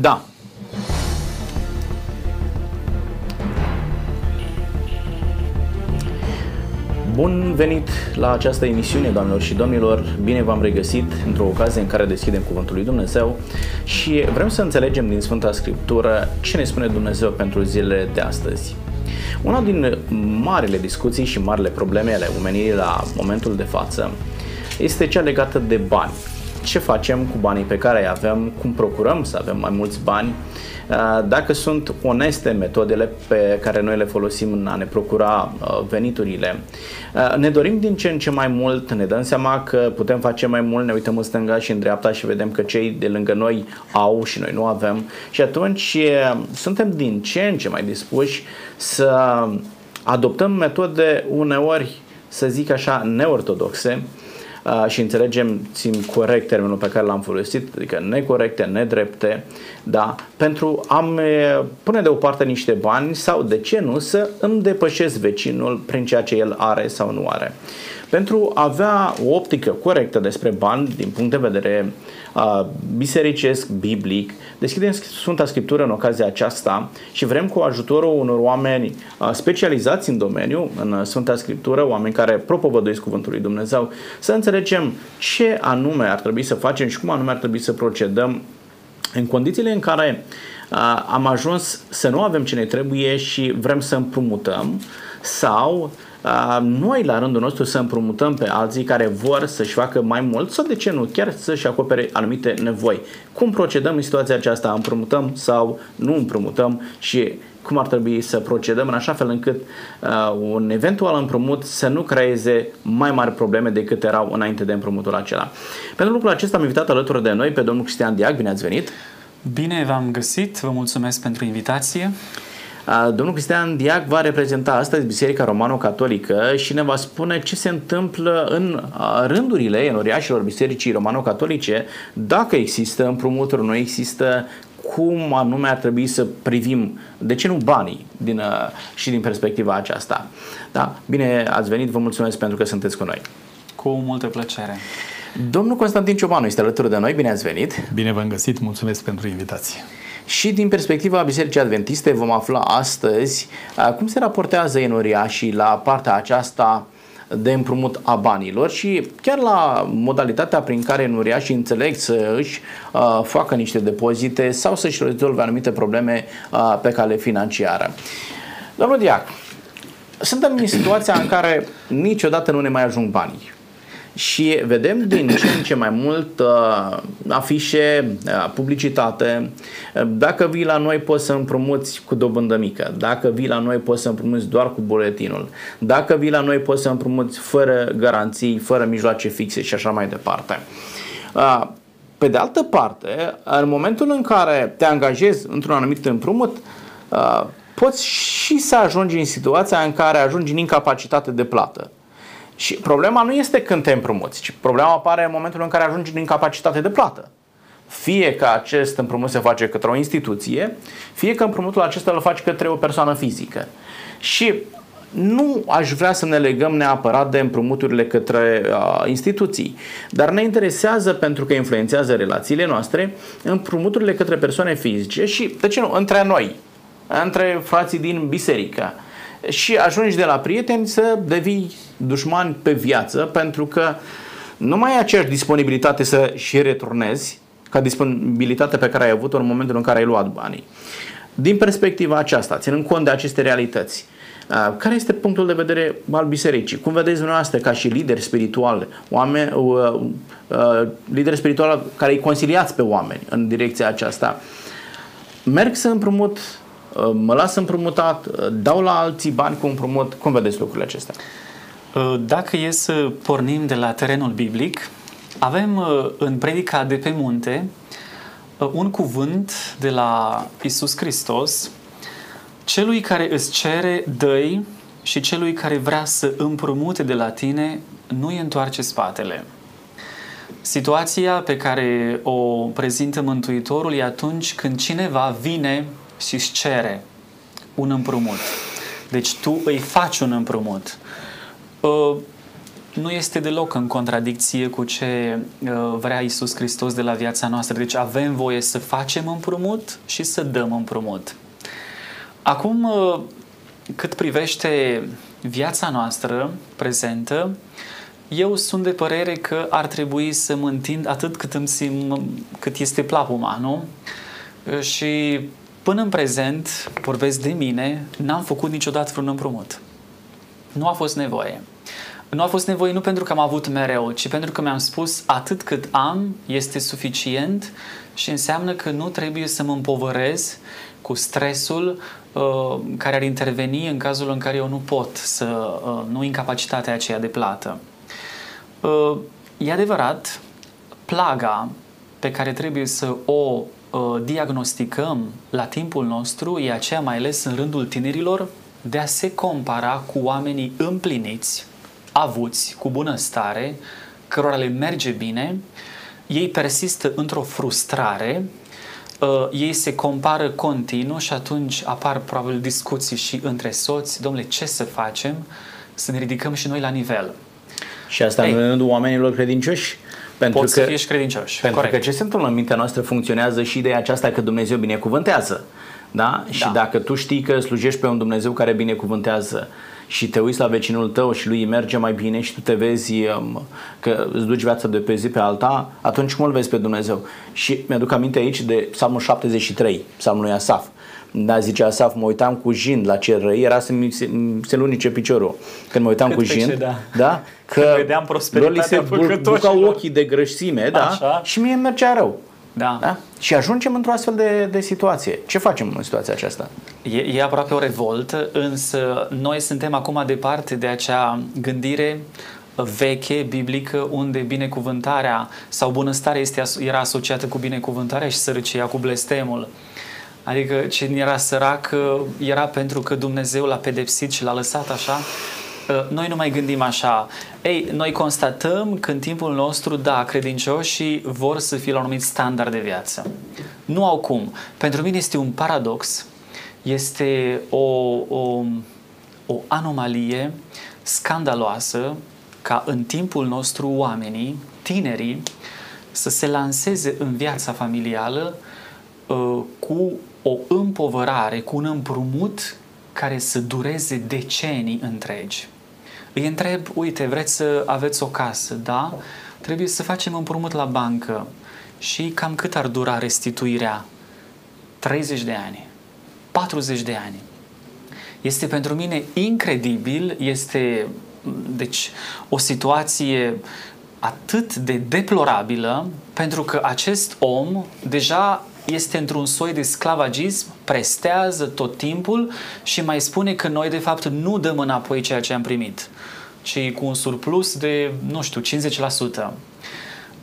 Da. Bun venit la această emisiune, doamnelor și domnilor. Bine v-am regăsit într-o ocazie în care deschidem Cuvântul lui Dumnezeu și vrem să înțelegem din Sfânta Scriptură ce ne spune Dumnezeu pentru zilele de astăzi. Una din marile discuții și marile probleme ale omenirii la momentul de față este cea legată de bani. Ce facem cu banii pe care îi avem, cum procurăm să avem mai mulți bani, uh, dacă sunt oneste metodele pe care noi le folosim în a ne procura uh, veniturile. Uh, ne dorim din ce în ce mai mult, ne dăm seama că putem face mai mult, ne uităm în stânga și în dreapta și vedem că cei de lângă noi au și noi nu avem și atunci suntem din ce în ce mai dispuși să adoptăm metode uneori, să zic așa, neortodoxe, și înțelegem, țin corect termenul pe care l-am folosit, adică necorecte, nedrepte, da, pentru a pune deoparte niște bani sau, de ce nu, să îmi depășesc vecinul prin ceea ce el are sau nu are. Pentru a avea o optică corectă despre bani din punct de vedere uh, bisericesc, biblic, deschidem Sfânta Scriptură în ocazia aceasta și vrem cu ajutorul unor oameni uh, specializați în domeniu, în Sfânta Scriptură, oameni care propovăduiesc Cuvântul lui Dumnezeu, să înțelegem ce anume ar trebui să facem și cum anume ar trebui să procedăm în condițiile în care uh, am ajuns să nu avem ce ne trebuie și vrem să împrumutăm sau noi la rândul nostru să împrumutăm pe alții care vor să-și facă mai mult sau de ce nu, chiar să-și acopere anumite nevoi. Cum procedăm în situația aceasta? Împrumutăm sau nu împrumutăm și cum ar trebui să procedăm în așa fel încât uh, un eventual împrumut să nu creeze mai mari probleme decât erau înainte de împrumutul acela. Pentru lucrul acesta am invitat alături de noi pe domnul Cristian Diac. Bine ați venit! Bine v-am găsit, vă mulțumesc pentru invitație. Domnul Cristian Diac va reprezenta astăzi Biserica Romano-Catolică și ne va spune ce se întâmplă în rândurile enoriașilor Bisericii Romano-Catolice, dacă există împrumuturi, nu există, cum anume ar trebui să privim, de ce nu banii din, și din perspectiva aceasta. Da? Bine ați venit, vă mulțumesc pentru că sunteți cu noi. Cu multă plăcere. Domnul Constantin Ciobanu este alături de noi, bine ați venit. Bine v-am găsit, mulțumesc pentru invitație. Și din perspectiva Bisericii Adventiste vom afla astăzi cum se raportează enoriașii la partea aceasta de împrumut a banilor și chiar la modalitatea prin care enoriașii înțeleg să își uh, facă niște depozite sau să-și rezolve anumite probleme uh, pe cale financiară. Domnul Diac, suntem în situația în care niciodată nu ne mai ajung banii și vedem din ce în ce mai mult uh, afișe, uh, publicitate. Dacă vii la noi poți să împrumuți cu dobândă mică, dacă vii la noi poți să împrumuți doar cu buletinul, dacă vii la noi poți să împrumuți fără garanții, fără mijloace fixe și așa mai departe. Uh, pe de altă parte, în momentul în care te angajezi într-un anumit împrumut, uh, poți și să ajungi în situația în care ajungi în incapacitate de plată. Și problema nu este când te împrumuți, ci problema apare în momentul în care ajungi în incapacitate de plată. Fie că acest împrumut se face către o instituție, fie că împrumutul acesta îl faci către o persoană fizică. Și nu aș vrea să ne legăm neapărat de împrumuturile către uh, instituții, dar ne interesează pentru că influențează relațiile noastre împrumuturile către persoane fizice și, de ce nu, între noi, între frații din biserică. Și ajungi de la prieteni să devii dușmani pe viață pentru că nu mai ai aceeași disponibilitate să și returnezi ca disponibilitate pe care ai avut-o în momentul în care ai luat banii. Din perspectiva aceasta, ținând cont de aceste realități, uh, care este punctul de vedere al bisericii? Cum vedeți dumneavoastră ca și lideri spirituali, oameni, uh, uh, lideri spirituali care îi conciliați pe oameni în direcția aceasta? Merg să împrumut, uh, mă las împrumutat, uh, dau la alții bani cu împrumut. Cum vedeți lucrurile acestea? Uh, dacă e să pornim de la terenul biblic, avem uh, în predica de pe munte uh, un cuvânt de la Isus Hristos, celui care îți cere dăi și celui care vrea să împrumute de la tine nu îi întoarce spatele. Situația pe care o prezintă Mântuitorul e atunci când cineva vine și își cere un împrumut. Deci tu îi faci un împrumut. Uh, nu este deloc în contradicție cu ce uh, vrea Isus Hristos de la viața noastră. Deci avem voie să facem împrumut și să dăm împrumut. Acum, uh, cât privește viața noastră prezentă, eu sunt de părere că ar trebui să mă întind atât cât, îmi sim, cât este plapuma, nu? Și până în prezent, vorbesc de mine, n-am făcut niciodată vreun împrumut. Nu a fost nevoie. Nu a fost nevoie nu pentru că am avut mereu, ci pentru că mi-am spus atât cât am este suficient și înseamnă că nu trebuie să mă împovărez cu stresul uh, care ar interveni în cazul în care eu nu pot să, uh, nu incapacitatea aceea de plată. Uh, e adevărat, plaga pe care trebuie să o uh, diagnosticăm la timpul nostru e aceea mai ales în rândul tinerilor de a se compara cu oamenii împliniți, avuți, cu bunăstare, cărora le merge bine, ei persistă într-o frustrare, uh, ei se compară continuu și atunci apar probabil discuții și între soți, domnule, ce să facem să ne ridicăm și noi la nivel. Și asta Ei, în rândul oamenilor credincioși? Pentru Poți că, să fie și credincioși. Pentru Corect. că ce se întâmplă în mintea noastră funcționează și ideea aceasta că Dumnezeu binecuvântează. Da? Și da. dacă tu știi că slujești pe un Dumnezeu care binecuvântează și te uiți la vecinul tău și lui merge mai bine și tu te vezi um, că îți duci viața de pe zi pe alta, atunci cum îl vezi pe Dumnezeu? Și mi-aduc aminte aici de Psalmul 73, Psalmul lui Asaf. Da, zice Asaf, mă uitam cu jind la cer răi, era să mi se, se lunice piciorul. Când mă uitam Cât cu jind, da. da, că Când vedeam prosperitatea se bucau ochii de grăsime, da, Așa. și mie mergea rău. Da. da? Și ajungem într-o astfel de, de situație. Ce facem în situația aceasta? E, e aproape o revoltă, însă noi suntem acum departe de acea gândire veche, biblică, unde binecuvântarea sau bunăstarea este, era asociată cu binecuvântarea și sărăcia cu blestemul. Adică cine era sărac era pentru că Dumnezeu l-a pedepsit și l-a lăsat așa. Ă, noi nu mai gândim așa. Ei, noi constatăm că în timpul nostru, da, credincioșii vor să fie la un anumit standard de viață. Nu au cum. Pentru mine este un paradox, este o, o, o anomalie scandaloasă ca în timpul nostru oamenii, tinerii, să se lanseze în viața familială uh, cu o împovărare, cu un împrumut care să dureze decenii întregi. Îi întreb, uite, vreți să aveți o casă, da? Trebuie să facem împrumut la bancă. Și cam cât ar dura restituirea? 30 de ani, 40 de ani. Este pentru mine incredibil, este deci o situație atât de deplorabilă pentru că acest om deja este într-un soi de sclavagism, prestează tot timpul și mai spune că noi de fapt nu dăm înapoi ceea ce am primit, ci cu un surplus de, nu știu, 50%.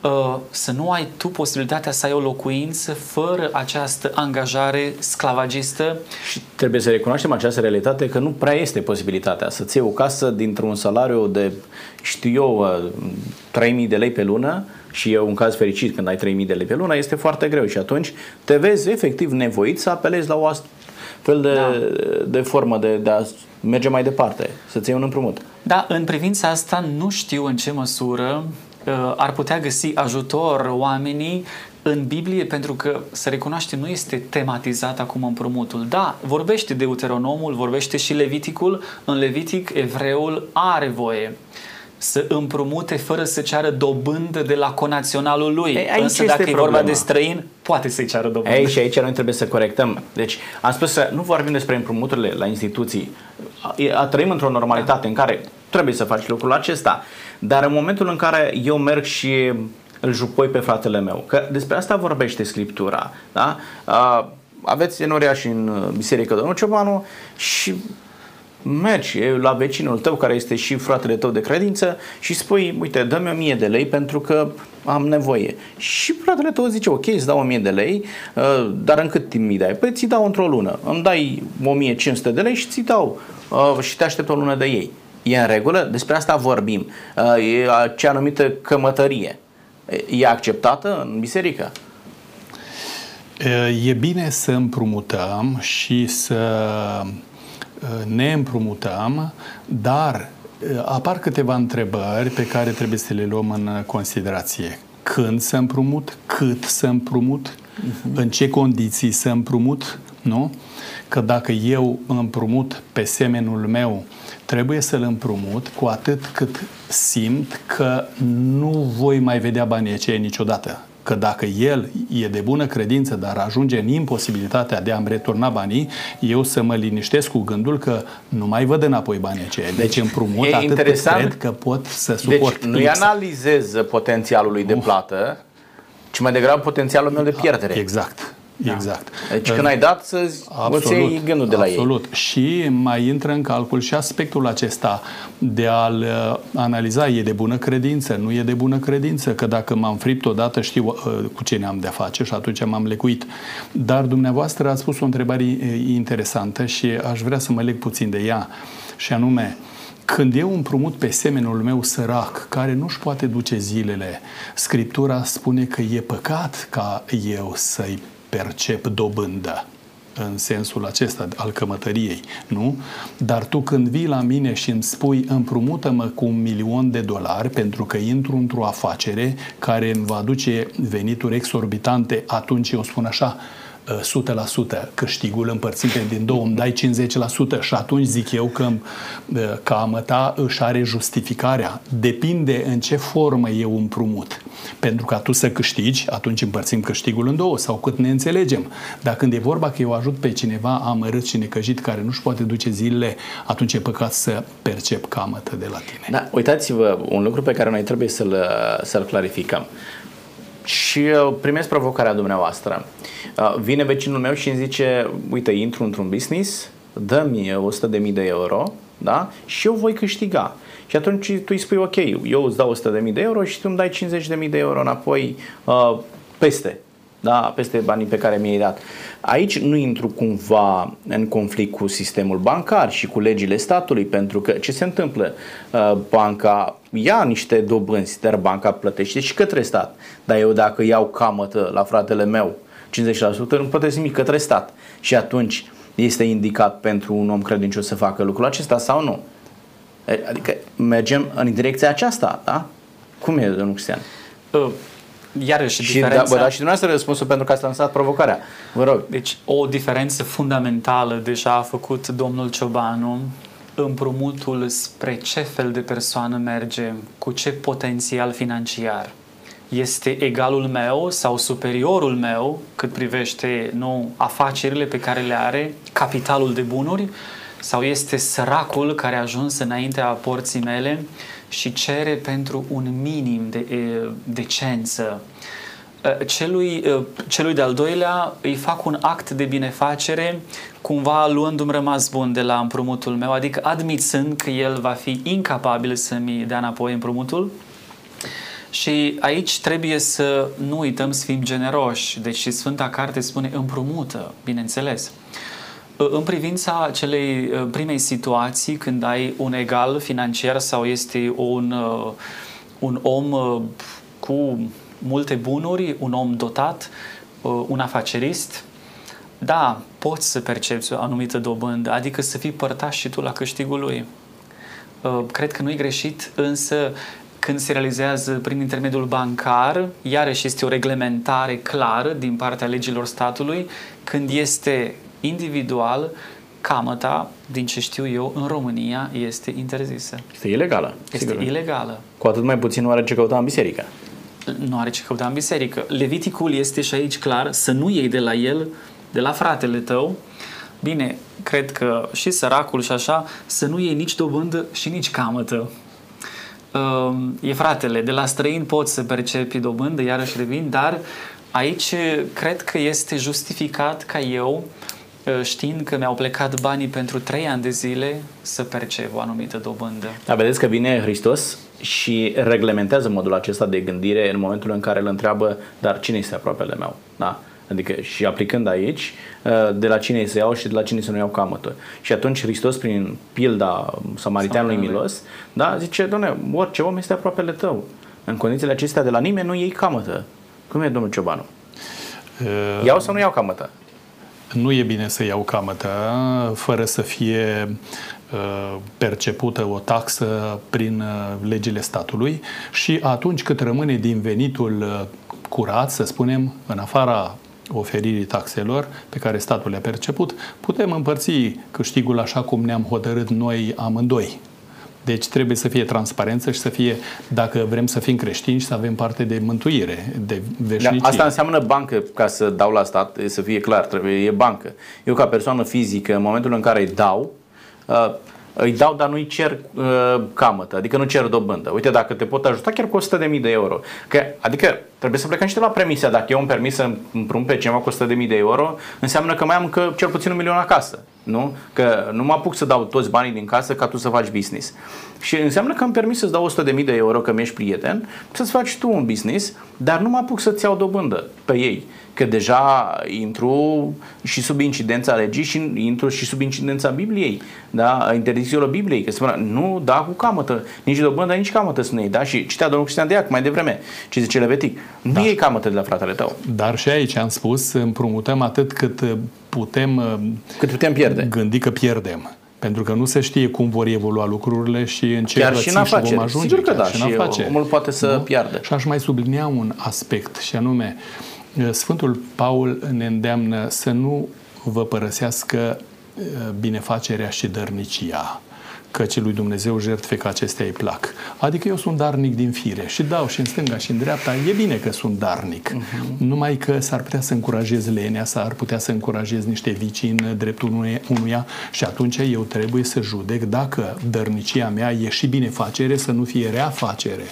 Uh, să nu ai tu posibilitatea să ai o locuință fără această angajare sclavagistă. Și trebuie să recunoaștem această realitate că nu prea este posibilitatea să-ți iei o casă dintr-un salariu de, știu eu, 3000 uh, de lei pe lună și e un caz fericit când ai 3000 de lei pe lună, este foarte greu și atunci te vezi efectiv nevoit să apelezi la o fel de, da. de formă de, de a merge mai departe, să-ți iei un împrumut. Da, în privința asta nu știu în ce măsură uh, ar putea găsi ajutor oamenii în Biblie, pentru că, să recunoaște, nu este tematizat acum împrumutul. Da, vorbește Deuteronomul, vorbește și Leviticul. În Levitic, evreul are voie să împrumute fără să ceară dobândă de la conaționalul lui. Ei, aici Însă dacă e problema. vorba de străin, poate să-i ceară dobândă. Ei, și aici noi trebuie să corectăm. Deci am spus să nu vorbim despre împrumuturile la instituții. A, trăim într-o normalitate da. în care trebuie să faci lucrul acesta. Dar în momentul în care eu merg și îl jupoi pe fratele meu, că despre asta vorbește Scriptura, da? A, aveți enoria și în biserică Domnul Ciobanu și mergi la vecinul tău care este și fratele tău de credință și spui, uite, dă-mi 1000 de lei pentru că am nevoie. Și fratele tău zice, ok, îți dau 1000 de lei, uh, dar în cât timp mi dai? Păi ți dau într-o lună. Îmi dai 1500 de lei și ți dau uh, și te aștept o lună de ei. E în regulă? Despre asta vorbim. Uh, e acea anumită cămătărie. E acceptată în biserică? E bine să împrumutăm și să ne împrumutăm, dar apar câteva întrebări pe care trebuie să le luăm în considerație. Când să împrumut, cât să împrumut, uh-huh. în ce condiții să împrumut, nu? Că dacă eu împrumut pe semenul meu, trebuie să-l împrumut cu atât cât simt că nu voi mai vedea banii aceia niciodată că dacă el e de bună credință, dar ajunge în imposibilitatea de a-mi returna banii, eu să mă liniștesc cu gândul că nu mai văd înapoi banii aceia. Deci, deci împrumut atât interesant. cred că pot să deci suport Deci nu analizez potențialul lui de plată, ci mai degrabă potențialul meu de pierdere. Exact. Da. Exact. Deci când ai dat să absolut, îți iei gândul de la absolut. ei. Și mai intră în calcul și aspectul acesta de a-l uh, analiza. E de bună credință, nu e de bună credință, că dacă m-am fript odată știu uh, cu ce ne-am de face și atunci m-am lecuit. Dar dumneavoastră ați spus o întrebare uh, interesantă și aș vrea să mă leg puțin de ea. Și anume, când eu împrumut pe semenul meu sărac, care nu-și poate duce zilele, Scriptura spune că e păcat ca eu să-i percep dobândă în sensul acesta al cămătăriei, nu? Dar tu când vii la mine și îmi spui împrumută-mă cu un milion de dolari pentru că intru într-o afacere care îmi va aduce venituri exorbitante, atunci eu spun așa, 100% câștigul împărțit din două, îmi dai 50% și atunci zic eu că camă ta își are justificarea. Depinde în ce formă eu împrumut. Pentru ca tu să câștigi, atunci împărțim câștigul în două sau cât ne înțelegem. Dar când e vorba că eu ajut pe cineva amărât și necăjit care nu-și poate duce zilele, atunci e păcat să percep camătă de la tine. Da, uitați-vă, un lucru pe care noi trebuie să-l, să-l clarificăm și uh, primesc provocarea dumneavoastră. Uh, vine vecinul meu și îmi zice, uite, intru într-un business, dă-mi 100.000 de euro, da? Și eu voi câștiga. Și atunci tu îi spui, ok, eu îți dau 100.000 de euro și tu îmi dai 50.000 de euro înapoi uh, peste da, peste banii pe care mi-ai dat. Aici nu intru cumva în conflict cu sistemul bancar și cu legile statului, pentru că ce se întâmplă? Uh, banca ia niște dobânzi, dar banca plătește și către stat. Dar eu dacă iau camătă la fratele meu 50%, nu plătesc nimic către stat. Și atunci este indicat pentru un om credincios să facă lucrul acesta sau nu? Adică mergem în direcția aceasta, da? Cum e, domnul Cristian? Uh iarăși și diferența... Da, bă, da, și dumneavoastră răspunsul pentru că ați lansat provocarea. Vă rog. Deci o diferență fundamentală deja a făcut domnul Ciobanu împrumutul spre ce fel de persoană merge, cu ce potențial financiar. Este egalul meu sau superiorul meu cât privește nu afacerile pe care le are, capitalul de bunuri, sau este săracul care a ajuns înaintea porții mele și cere pentru un minim de e, decență. Celui, celui de-al doilea îi fac un act de binefacere cumva luându-mi rămas bun de la împrumutul meu, adică admițând că el va fi incapabil să-mi dea înapoi împrumutul și aici trebuie să nu uităm să fim generoși. Deci Sfânta Carte spune împrumută, bineînțeles. În privința celei uh, primei situații, când ai un egal financiar sau este un, uh, un om uh, cu multe bunuri, un om dotat, un afacerist, da, poți să percepi o anumită dobândă, adică să fii părtaș și tu la câștigul lui. Cred că nu e greșit, însă când se realizează prin intermediul bancar, iarăși este o reglementare clară din partea legilor statului, când este individual, camăta, din ce știu eu, în România este interzisă. Este ilegală. Este sigur. ilegală. Cu atât mai puțin nu are ce căuta în biserică. Nu are ce căuta în biserică. Leviticul este și aici clar să nu iei de la el, de la fratele tău, Bine, cred că și săracul și așa, să nu iei nici dobândă și nici camătă. E fratele, de la străin poți să percepi dobândă, iarăși revin, dar aici cred că este justificat ca eu Ă, știind că mi-au plecat banii pentru trei ani de zile să percep o anumită dobândă. Da, vedeți că vine Hristos și reglementează modul acesta de gândire în momentul în care îl întreabă, dar cine este aproapele meu? Da? Adică și aplicând aici, ă, de la cine să iau și de la cine să nu iau camătă. Și atunci Hristos, prin pilda samariteanului milos, da, zice, doamne, orice om este aproapele tău. În condițiile acestea, de la nimeni nu iei camătă. Cum e domnul Ciobanu? Uh... Iau sau nu iau camătă? Nu e bine să iau camătă fără să fie uh, percepută o taxă prin uh, legile statului și atunci cât rămâne din venitul uh, curat, să spunem, în afara oferirii taxelor pe care statul le-a perceput, putem împărți câștigul așa cum ne-am hotărât noi amândoi. Deci trebuie să fie transparență și să fie, dacă vrem să fim creștini și să avem parte de mântuire, de veșnicie. Da, asta înseamnă bancă, ca să dau la stat, să fie clar, trebuie, e bancă. Eu ca persoană fizică, în momentul în care îi dau, uh, îi dau, dar nu-i cer uh, camătă, adică nu cer dobândă. Uite, dacă te pot ajuta chiar cu 100.000 de euro. Că, adică trebuie să plecăm și de la premisia, dacă eu îmi permis să împrumut pe cineva cu 100.000 de euro, înseamnă că mai am că cel puțin un milion acasă. Nu? Că nu mă apuc să dau toți banii din casă ca tu să faci business. Și înseamnă că îmi permis să-ți dau 100.000 de euro că mi-ești prieten, să-ți faci tu un business, dar nu mă apuc să-ți iau dobândă pe ei că deja intru și sub incidența legii și intru și sub incidența Bibliei, da? interdicțiilor Bibliei, că spune, nu da cu camătă, nici dobândă, nici camătă să nu iei, da? Și citea domnul Cristian Deac mai devreme, ce zice Levetic, nu da. iei camătă de la fratele tău. Dar și aici am spus, împrumutăm atât cât putem, cât putem pierde. gândi că pierdem pentru că nu se știe cum vor evolua lucrurile și în ce Chiar și în afaceri. vom ajunge. Sigur că da, și, și omul poate să nu? piardă. Și aș mai sublinia un aspect, și anume, Sfântul Paul ne îndeamnă să nu vă părăsească uh, binefacerea și dărnicia căci lui Dumnezeu jertfe că acestea îi plac. Adică eu sunt darnic din fire și dau și în stânga și în dreapta. E bine că sunt darnic. Uh-huh. Numai că s-ar putea să încurajez lenea, s-ar putea să încurajez niște vicii în dreptul unuia și atunci eu trebuie să judec dacă dărnicia mea e și binefacere, să nu fie reafacere.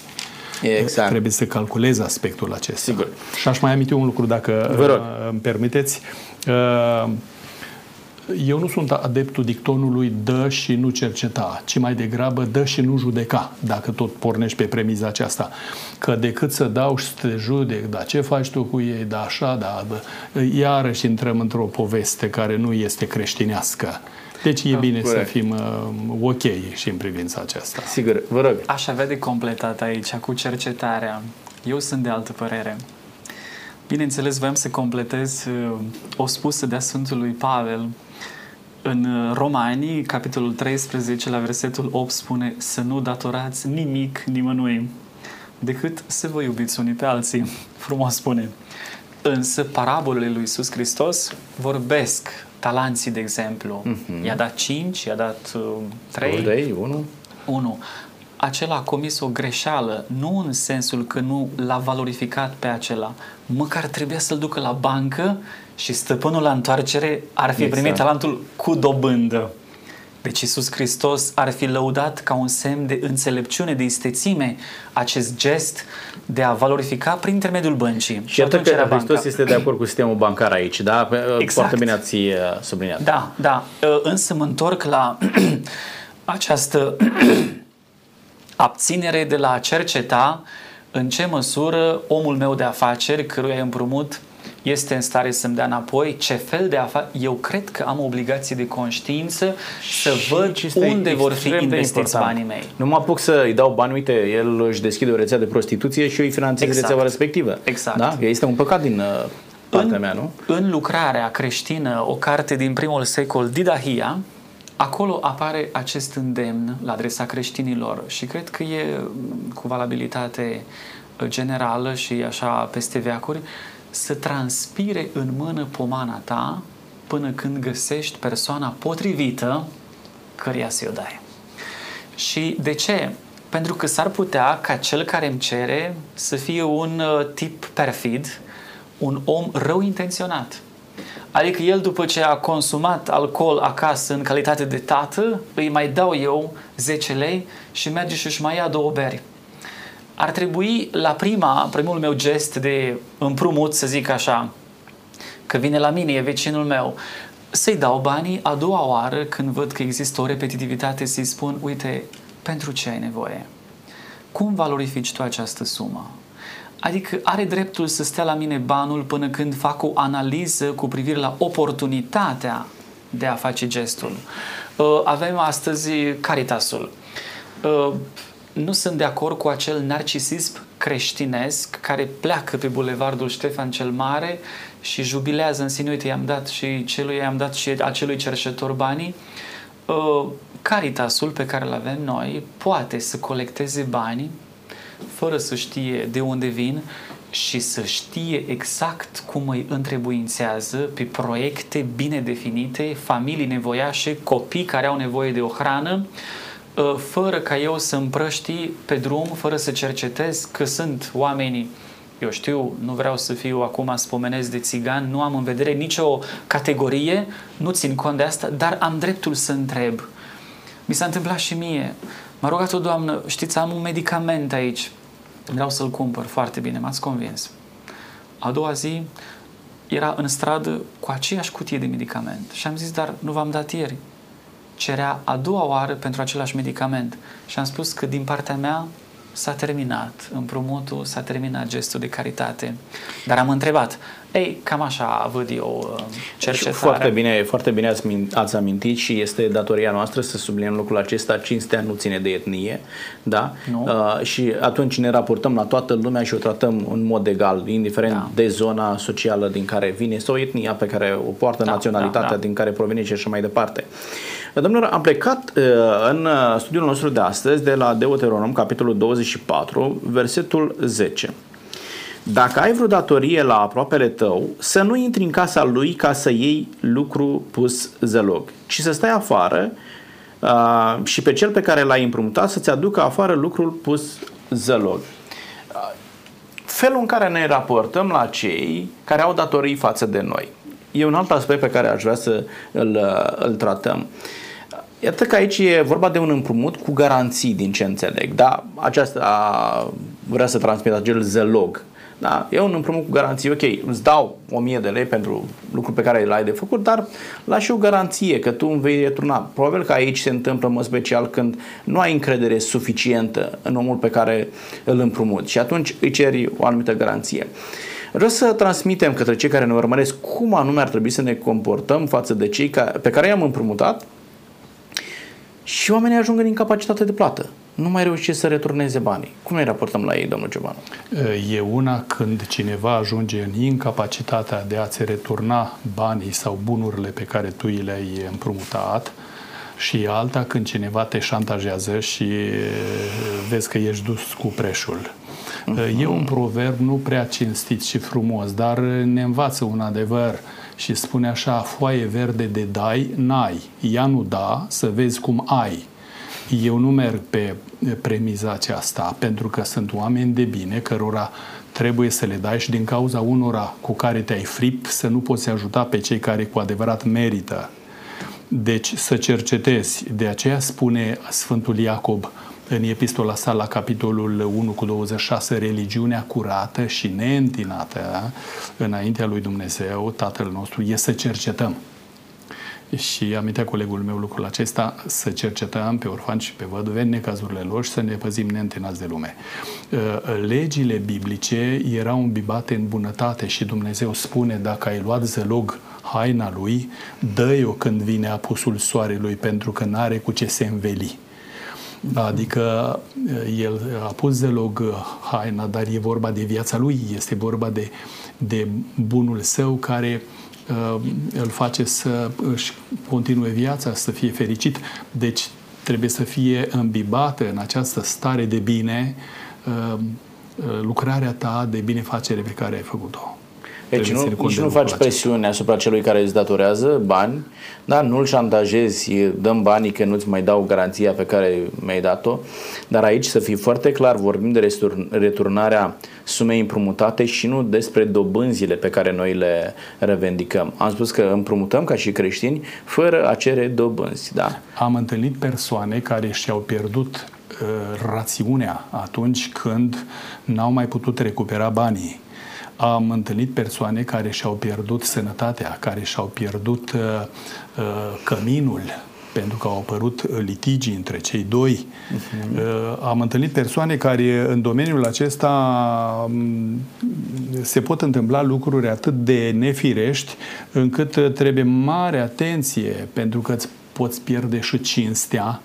Exact. Trebuie să calculez aspectul acesta. Sigur. Și aș mai aminti un lucru, dacă Vă rog. Uh, îmi permiteți. Uh, eu nu sunt adeptul dictonului dă și nu cerceta, ci mai degrabă dă și nu judeca, dacă tot pornești pe premiza aceasta. Că decât să dau și să te judec, da ce faci tu cu ei, da așa, da, da iarăși intrăm într-o poveste care nu este creștinească. Deci e da, bine corect. să fim uh, ok și în privința aceasta. Sigur, vă rog. Aș avea de completat aici cu cercetarea. Eu sunt de altă părere. Bineînțeles, voiam să completez uh, o spusă de-a Sfântului Pavel în uh, Romanii, capitolul 13, la versetul 8, spune să nu datorați nimic nimănui, decât să vă iubiți unii pe alții. Frumos spune. Însă parabolele lui Iisus Hristos vorbesc talanții, de exemplu. Mm-hmm. I-a dat 5, i-a dat uh, 3. 3, 1. 1. Acela a comis o greșeală, nu în sensul că nu l-a valorificat pe acela. Măcar trebuia să-l ducă la bancă și stăpânul la întoarcere ar fi exact. primit talentul cu dobândă. Deci Iisus Hristos ar fi lăudat ca un semn de înțelepciune, de istețime, acest gest de a valorifica prin intermediul băncii. Și iată că Hristos banca. este de acord cu sistemul bancar aici, da? Exact. Foarte bine ați uh, subliniat. Da, da. Uh, însă mă întorc la această abținere de la a cerceta în ce măsură omul meu de afaceri, căruia împrumut este în stare să-mi dea înapoi, ce fel de afaceri. Eu cred că am obligație de conștiință să și văd unde vor fi investiți banii mei. Nu mă apuc să îi dau bani, uite, el își deschide o rețea de prostituție și eu îi finanțez exact. rețeaua respectivă. Exact. Da? Este un păcat din uh, partea în, mea, nu? În lucrarea creștină, o carte din primul secol, Didahia, Acolo apare acest îndemn la adresa creștinilor și cred că e cu valabilitate generală și așa peste veacuri să transpire în mână pomana ta până când găsești persoana potrivită căreia să-i o dai. Și de ce? Pentru că s-ar putea ca cel care îmi cere să fie un uh, tip perfid, un om rău intenționat. Adică el după ce a consumat alcool acasă în calitate de tată, îi mai dau eu 10 lei și merge și își mai ia două beri ar trebui la prima, primul meu gest de împrumut, să zic așa, că vine la mine, e vecinul meu, să-i dau banii a doua oară când văd că există o repetitivitate, să-i spun, uite, pentru ce ai nevoie? Cum valorifici tu această sumă? Adică are dreptul să stea la mine banul până când fac o analiză cu privire la oportunitatea de a face gestul. Uh, avem astăzi Caritasul uh, nu sunt de acord cu acel narcisism creștinesc care pleacă pe bulevardul Ștefan cel Mare și jubilează în sine, uite, i-am dat și celui, i-am dat și acelui cerșător banii. Uh, Caritasul pe care îl avem noi poate să colecteze bani fără să știe de unde vin și să știe exact cum îi întrebuințează pe proiecte bine definite, familii nevoiașe, copii care au nevoie de o hrană, ă, fără ca eu să împrăști pe drum, fără să cercetez că sunt oamenii eu știu, nu vreau să fiu acum spomenesc de țigan, nu am în vedere nicio categorie, nu țin cont de asta, dar am dreptul să întreb. Mi s-a întâmplat și mie. M-a rugat o doamnă, știți, am un medicament aici, vreau să-l cumpăr, foarte bine, m-ați convins. A doua zi era în stradă cu aceeași cutie de medicament și am zis, dar nu v-am dat ieri. Cerea a doua oară pentru același medicament și am spus că din partea mea s-a terminat împrumutul, s-a terminat gestul de caritate. Dar am întrebat, ei, cam așa văd eu uh, cercetarea. Foarte bine, foarte bine ați, ați amintit și este datoria noastră să subliniem lucrul acesta. Cinstea nu ține de etnie, da? Nu. Uh, și atunci ne raportăm la toată lumea și o tratăm în mod egal, indiferent da. de zona socială din care vine sau etnia pe care o poartă, da, naționalitatea da, da. din care provine și așa mai departe. Domnilor, am plecat uh, în uh, studiul nostru de astăzi de la Deuteronom, capitolul 24, versetul 10. Dacă ai vreo datorie la aproapele tău, să nu intri în casa lui ca să iei lucru pus zelog, ci să stai afară uh, și pe cel pe care l-ai împrumutat să-ți aducă afară lucrul pus zelog. Uh, felul în care ne raportăm la cei care au datorii față de noi. E un alt aspect pe care aș vrea să îl, uh, îl tratăm. Uh, Iată că aici e vorba de un împrumut cu garanții, din ce înțeleg. Da, aceasta vrea să transmit acel zelog. Da, e un împrumut cu garanții. Ok, îți dau 1000 de lei pentru lucru pe care l-ai de făcut, dar lași o garanție că tu îmi vei returna. Probabil că aici se întâmplă în mod special când nu ai încredere suficientă în omul pe care îl împrumut și atunci îi ceri o anumită garanție. Vreau să transmitem către cei care ne urmăresc cum anume ar trebui să ne comportăm față de cei pe care i-am împrumutat și oamenii ajung în incapacitate de plată. Nu mai reușesc să returneze banii. Cum ne raportăm la ei, domnul Ciobanu? E una când cineva ajunge în incapacitatea de a-ți returna banii sau bunurile pe care tu le-ai împrumutat și alta când cineva te șantajează și vezi că ești dus cu preșul. Uh-huh. E un proverb nu prea cinstit și frumos, dar ne învață un adevăr. Uh, și spune așa, foaie verde de dai, n-ai. Ea nu da, să vezi cum ai. Eu nu merg pe premiza aceasta, pentru că sunt oameni de bine cărora trebuie să le dai și din cauza unora cu care te-ai fript să nu poți ajuta pe cei care cu adevărat merită. Deci să cercetezi. De aceea spune Sfântul Iacob, în epistola sa la capitolul 1 cu 26, religiunea curată și neîntinată înaintea lui Dumnezeu, Tatăl nostru, e să cercetăm. Și amintea colegul meu lucrul acesta, să cercetăm pe orfani și pe văduve în necazurile lor și să ne păzim neîntinați de lume. Uh, legile biblice erau îmbibate în bunătate și Dumnezeu spune, dacă ai luat zelog haina lui, dă-i-o când vine apusul soarelui, pentru că n-are cu ce se înveli. Adică eh, el a pus zelog eh, haina, dar e vorba de viața lui, este vorba de, de bunul său care uh, îl face să își continue viața, să fie fericit. Deci trebuie să fie îmbibată în această stare de bine uh, lucrarea ta de binefacere pe care ai făcut-o. Deci nu, nici nu faci presiune asupra celui care îți datorează bani, dar nu-l șantajezi, dăm banii că nu-ți mai dau garanția pe care mi-ai dat-o, dar aici să fii foarte clar, vorbim de returnarea sumei împrumutate și nu despre dobânzile pe care noi le revendicăm. Am spus că împrumutăm ca și creștini fără a cere dobânzi. Da? Am întâlnit persoane care și-au pierdut uh, rațiunea atunci când n-au mai putut recupera banii am întâlnit persoane care și-au pierdut sănătatea, care și-au pierdut uh, uh, căminul, pentru că au apărut litigii între cei doi. Uh-huh. Uh, am întâlnit persoane care în domeniul acesta um, se pot întâmpla lucruri atât de nefirești încât trebuie mare atenție pentru că îți poți pierde și cinstea,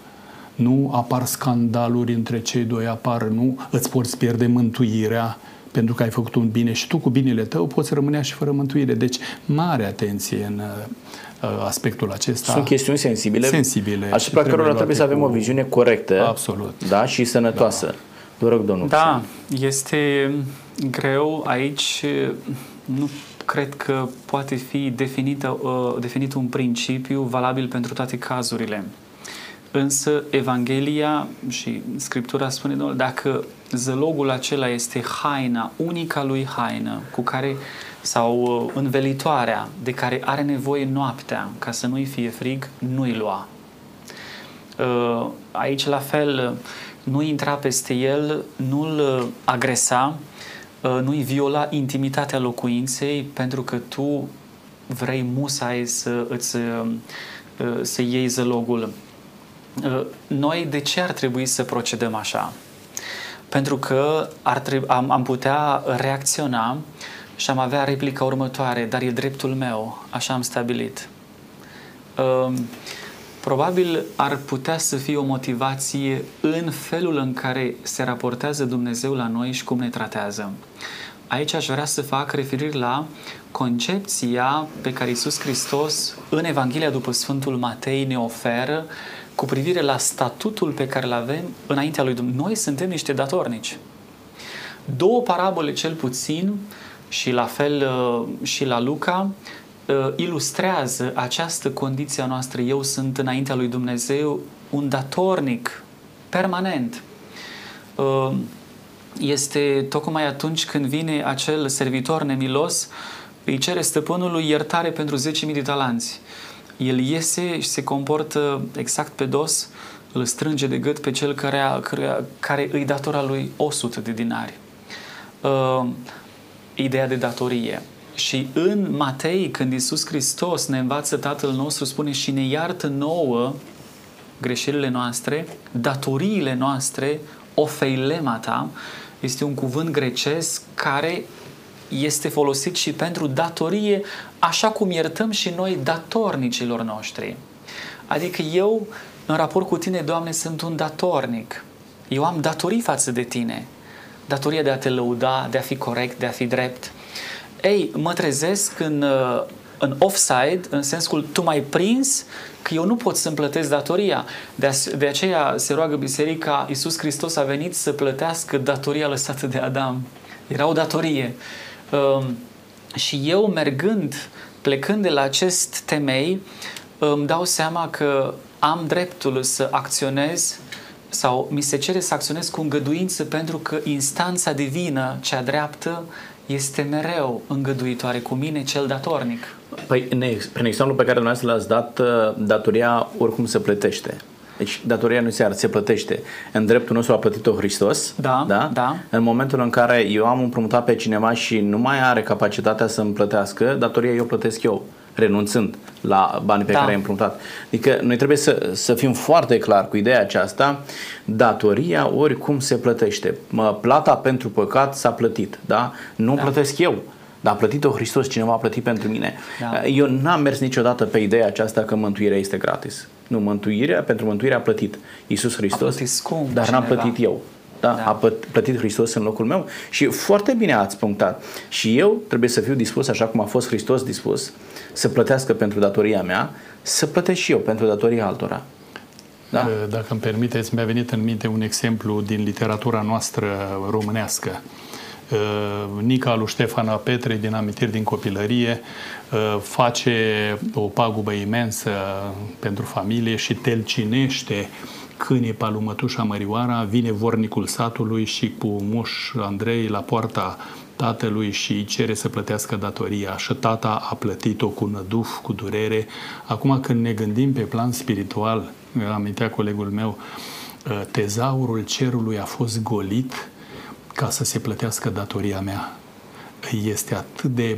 nu apar scandaluri între cei doi, apar, nu îți poți pierde mântuirea, pentru că ai făcut un bine și tu cu binele tău poți rămâne și fără mântuire. Deci, mare atenție în uh, aspectul acesta. Sunt chestiuni sensibile, sensibile asupra cărora trebuie să avem cu... o viziune corectă Absolut. Da, și sănătoasă. Da. Vă rog, domnul. Da, este greu aici. Nu cred că poate fi definită, uh, definit un principiu valabil pentru toate cazurile. Însă Evanghelia și Scriptura spune, Domnul, dacă zălogul acela este haina, unica lui haină, cu care sau uh, învelitoarea de care are nevoie noaptea ca să nu-i fie frig, nu-i lua. Uh, aici la fel, nu intra peste el, nu-l uh, agresa, nu-i viola intimitatea locuinței pentru că tu vrei musai să îți să iei zălogul. Noi de ce ar trebui să procedăm așa? Pentru că ar trebui, am, am putea reacționa și am avea replica următoare, dar e dreptul meu, așa am stabilit. Uh, probabil ar putea să fie o motivație în felul în care se raportează Dumnezeu la noi și cum ne tratează. Aici aș vrea să fac referire la concepția pe care Iisus Hristos în Evanghelia după Sfântul Matei ne oferă cu privire la statutul pe care îl avem înaintea lui Dumnezeu. Noi suntem niște datornici. Două parabole cel puțin și la fel uh, și la Luca uh, ilustrează această condiție a noastră. Eu sunt înaintea lui Dumnezeu un datornic permanent. Uh, este tocmai atunci când vine acel servitor nemilos, îi cere stăpânului iertare pentru 10.000 de talanți. El iese și se comportă exact pe dos, îl strânge de gât pe cel care, care, care îi datora lui 100 de dinari. Uh, ideea de datorie. Și în Matei, când Iisus Hristos ne învață Tatăl nostru, spune și ne iartă nouă greșelile noastre, datoriile noastre, ofeilemata, este un cuvânt grecesc care este folosit și pentru datorie, așa cum iertăm și noi datornicilor noștri. Adică eu, în raport cu tine, Doamne, sunt un datornic. Eu am datorii față de tine datoria de a te lăuda, de a fi corect, de a fi drept. Ei, mă trezesc în, uh, în offside, în sensul tu m-ai prins că eu nu pot să-mi plătesc datoria. De, a, de aceea se roagă biserica, Iisus Hristos a venit să plătească datoria lăsată de Adam. Era o datorie. Um, și eu mergând, plecând de la acest temei, îmi dau seama că am dreptul să acționez sau mi se cere să acționez cu îngăduință pentru că instanța divină, cea dreaptă, este mereu îngăduitoare cu mine, cel datornic. Păi, prin exemplu pe care dumneavoastră l-ați dat, uh, datoria oricum se plătește. Deci datoria nu se ar, se plătește. În dreptul nostru a plătit-o Hristos. Da, da? da. În momentul în care eu am împrumutat pe cineva și nu mai are capacitatea să-mi plătească, datoria eu plătesc eu renunțând la banii pe da. care ai împrumutat. Adică noi trebuie să, să fim foarte clar cu ideea aceasta, datoria oricum se plătește. Plata pentru păcat s-a plătit, da? Nu da. plătesc eu. Dar a plătit-o Hristos, cineva a plătit pentru mine. Da. Eu n-am mers niciodată pe ideea aceasta că mântuirea este gratis. Nu, mântuirea, pentru mântuire a plătit Iisus Hristos, a plătit scump dar n-am plătit eu. Da? da? A plătit Hristos în locul meu și foarte bine ați punctat. Și eu trebuie să fiu dispus, așa cum a fost Hristos dispus, să plătească pentru datoria mea, să plătesc și eu pentru datoria altora. Da? Dacă îmi permiteți, mi-a venit în minte un exemplu din literatura noastră românească. Uh, Nica lui Ștefana Petre, din amintiri din copilărie, uh, face o pagubă imensă pentru familie și telcinește câine pe lui Mătușa Mărioara, vine vornicul satului și cu moș Andrei la poarta tatălui și îi cere să plătească datoria și tata a plătit-o cu năduf, cu durere. Acum când ne gândim pe plan spiritual, amintea colegul meu, ă, tezaurul cerului a fost golit ca să se plătească datoria mea. Este atât de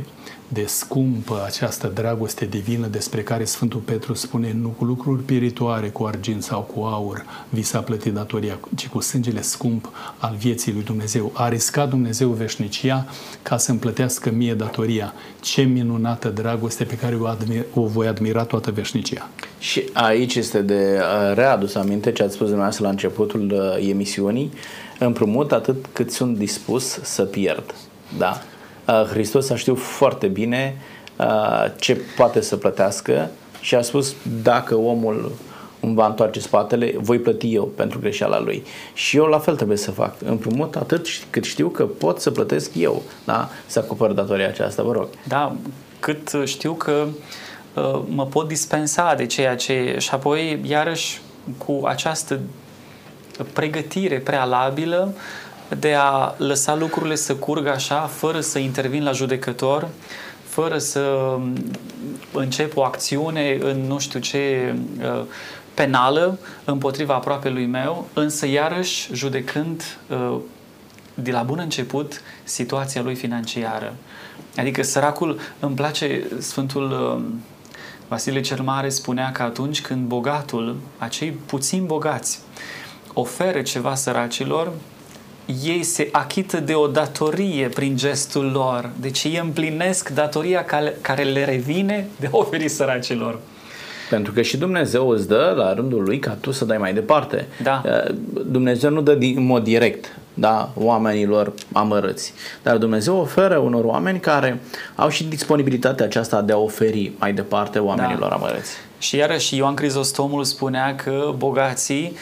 de scumpă această dragoste divină despre care Sfântul Petru spune nu cu lucruri piritoare, cu argint sau cu aur vi s-a plătit datoria, ci cu sângele scump al vieții lui Dumnezeu. A riscat Dumnezeu veșnicia ca să împlătească mie datoria. Ce minunată dragoste pe care o, admir, o voi admira toată veșnicia. Și aici este de uh, readus aminte ce ați spus dumneavoastră la începutul uh, emisiunii, împrumut atât cât sunt dispus să pierd. Da? Uh, Hristos a știut foarte bine ce poate să plătească și a spus dacă omul îmi va întoarce spatele, voi plăti eu pentru greșeala lui. Și eu la fel trebuie să fac. Împrumut atât cât știu că pot să plătesc eu, da? Să acopăr datoria aceasta, vă rog. Da, cât știu că uh, mă pot dispensa de ceea ce... Și apoi, iarăși, cu această pregătire prealabilă de a lăsa lucrurile să curgă așa, fără să intervin la judecător, fără să încep o acțiune în nu știu ce uh, penală împotriva aproapelui meu, însă iarăși judecând uh, de la bun început situația lui financiară. Adică săracul, îmi place Sfântul uh, Vasile cel Mare spunea că atunci când bogatul, acei puțin bogați, oferă ceva săracilor, ei se achită de o datorie prin gestul lor. Deci ei împlinesc datoria care le revine de oferi săracilor. Pentru că și Dumnezeu îți dă la rândul lui ca tu să dai mai departe. Da. Uh, Dumnezeu nu dă în mod direct da, oamenilor amărăți. Dar Dumnezeu oferă unor oameni care au și disponibilitatea aceasta de a oferi mai departe oamenilor da. amărăți. Și iarăși Ioan Crizostomul spunea că bogații,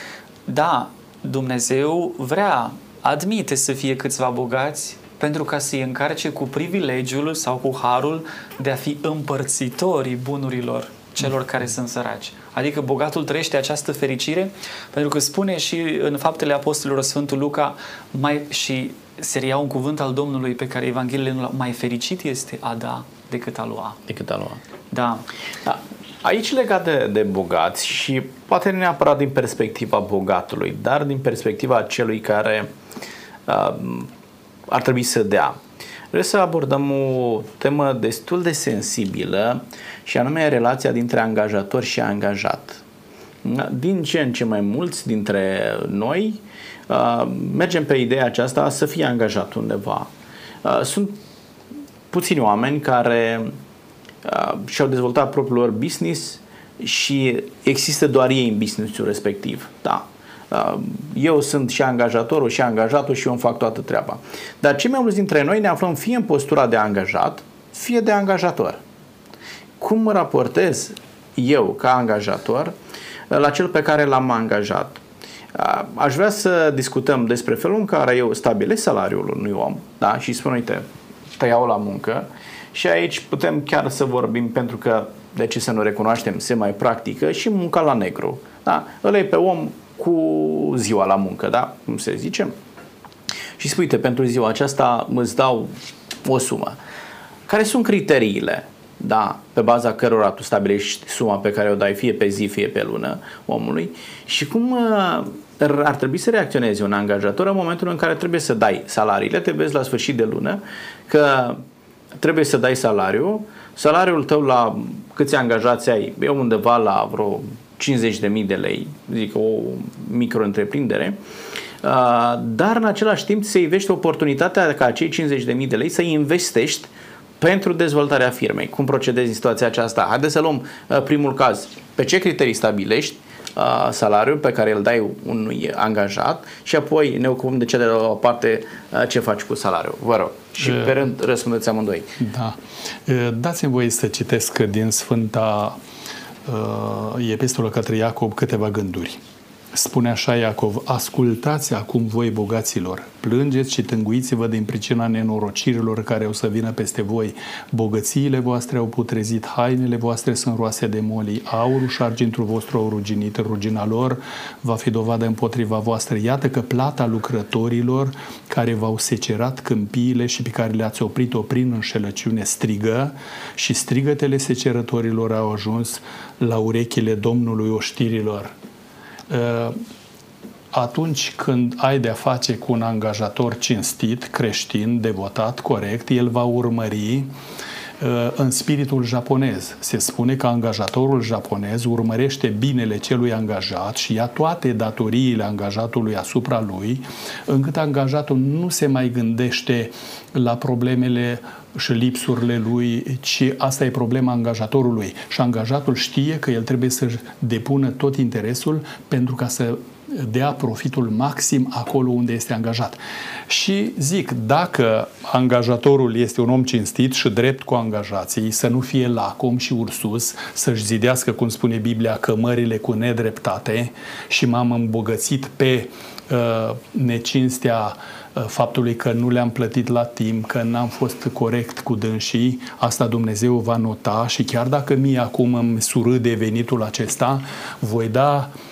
da, Dumnezeu vrea, admite să fie câțiva bogați, pentru ca să-i încarce cu privilegiul sau cu harul de a fi împărțitorii bunurilor celor care sunt săraci. Adică bogatul trăiește această fericire pentru că spune și în faptele apostolilor Sfântul Luca mai, și se ia un cuvânt al Domnului pe care Evangheliile nu mai fericit este a da decât a lua. Decât a lua. Da. da. Aici legat de, de bogați și poate neapărat din perspectiva bogatului, dar din perspectiva celui care uh, ar trebui să dea. Vreau să abordăm o temă destul de sensibilă și anume relația dintre angajator și angajat. Din ce în ce mai mulți dintre noi uh, mergem pe ideea aceasta să fie angajat undeva. Uh, sunt puțini oameni care uh, și-au dezvoltat propriul lor business și există doar ei în businessul respectiv. Da, eu sunt și angajatorul și angajatul și eu îmi fac toată treaba. Dar cei mai mulți dintre noi ne aflăm fie în postura de angajat, fie de angajator. Cum mă raportez eu ca angajator la cel pe care l-am angajat? Aș vrea să discutăm despre felul în care eu stabilesc salariul unui om da? și spun, uite, te iau la muncă și aici putem chiar să vorbim pentru că de ce să nu recunoaștem, se mai practică și munca la negru. Da? Îl pe om cu ziua la muncă, da? Cum se zice? Și spui, uite, pentru ziua aceasta îți dau o sumă. Care sunt criteriile? Da, pe baza cărora tu stabilești suma pe care o dai fie pe zi, fie pe lună omului și cum uh, ar trebui să reacționeze un angajator în momentul în care trebuie să dai salariile, te vezi la sfârșit de lună că trebuie să dai salariu, salariul tău la câți angajați ai, e undeva la vreo 50.000 de lei, zic o micro-întreprindere, uh, dar în același timp se ivește oportunitatea ca acei 50.000 de lei să investești pentru dezvoltarea firmei. Cum procedezi în situația aceasta? Haideți să luăm uh, primul caz. Pe ce criterii stabilești uh, salariul pe care îl dai unui angajat și apoi ne ocupăm de cealaltă parte ce faci cu salariul. Vă rog. Și pe rând răspundeți amândoi. Da. Dați-mi voie să citesc din Sfânta uh, epistolă către Iacob câteva gânduri. Spune așa Iacov, ascultați acum voi bogaților, plângeți și tânguiți-vă din pricina nenorocirilor care o să vină peste voi. Bogățiile voastre au putrezit, hainele voastre sunt roase de molii, aurul și argintul vostru au ruginit, rugina lor va fi dovadă împotriva voastră. Iată că plata lucrătorilor care v-au secerat câmpiile și pe care le-ați oprit-o prin înșelăciune strigă și strigătele secerătorilor au ajuns la urechile Domnului oștirilor Uh, atunci când ai de-a face cu un angajator cinstit, creștin, devotat, corect, el va urmări în spiritul japonez. Se spune că angajatorul japonez urmărește binele celui angajat și ia toate datoriile angajatului asupra lui, încât angajatul nu se mai gândește la problemele și lipsurile lui, ci asta e problema angajatorului. Și angajatul știe că el trebuie să-și depună tot interesul pentru ca să dea profitul maxim acolo unde este angajat. Și zic, dacă angajatorul este un om cinstit și drept cu angajații, să nu fie lacom și ursus, să-și zidească, cum spune Biblia, cămările cu nedreptate și m-am îmbogățit pe uh, necinstea uh, faptului că nu le-am plătit la timp, că n-am fost corect cu dânsii, asta Dumnezeu va nota și chiar dacă mie acum îmi surâde venitul acesta, voi da uh, Uh,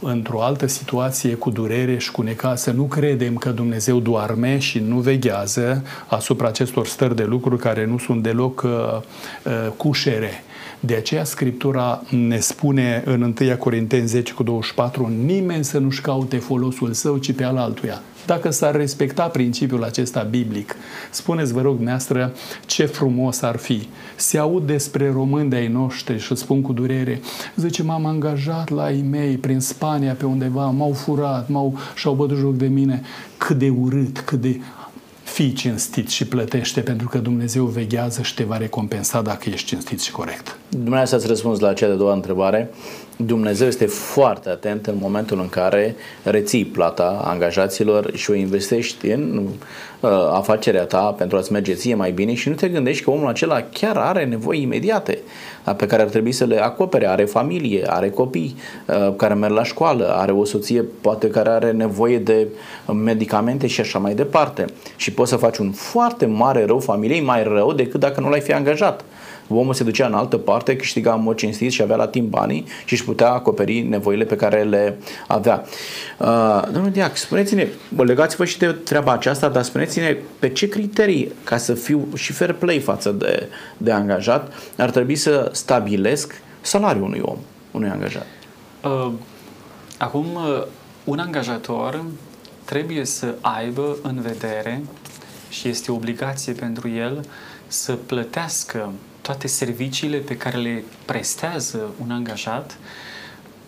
într-o altă situație cu durere și cu necaz, să nu credem că Dumnezeu doarme și nu veghează asupra acestor stări de lucruri care nu sunt deloc uh, uh, cușere. De aceea Scriptura ne spune în 1 Corinteni 10 cu 24 nimeni să nu-și caute folosul său, ci pe al altuia. Dacă s-ar respecta principiul acesta biblic, spuneți, vă rog, dumneavoastră, ce frumos ar fi. Se aud despre români de-ai noștri și spun cu durere, zice, m-am angajat la ei mei prin Spania pe undeva, m-au furat, m-au, și-au bătut joc de mine. Cât de urât, cât de fii cinstit și plătește pentru că Dumnezeu veghează și te va recompensa dacă ești cinstit și corect. Dumnezeu ați răspuns la cea de doua întrebare. Dumnezeu este foarte atent în momentul în care reții plata angajaților și o investești în uh, afacerea ta pentru a-ți merge ție mai bine și nu te gândești că omul acela chiar are nevoi imediate uh, pe care ar trebui să le acopere. Are familie, are copii uh, care merg la școală, are o soție poate care are nevoie de medicamente și așa mai departe. Și poți să faci un foarte mare rău familiei, mai rău decât dacă nu l-ai fi angajat omul se ducea în altă parte, câștiga în mod cinstit și avea la timp banii și își putea acoperi nevoile pe care le avea. Uh, domnul Diac, spuneți-ne, legați-vă și de treaba aceasta, dar spuneți-ne pe ce criterii, ca să fiu și fair play față de, de angajat, ar trebui să stabilesc salariul unui om, unui angajat? Uh, acum, uh, un angajator trebuie să aibă în vedere și este obligație pentru el să plătească toate serviciile pe care le prestează un angajat,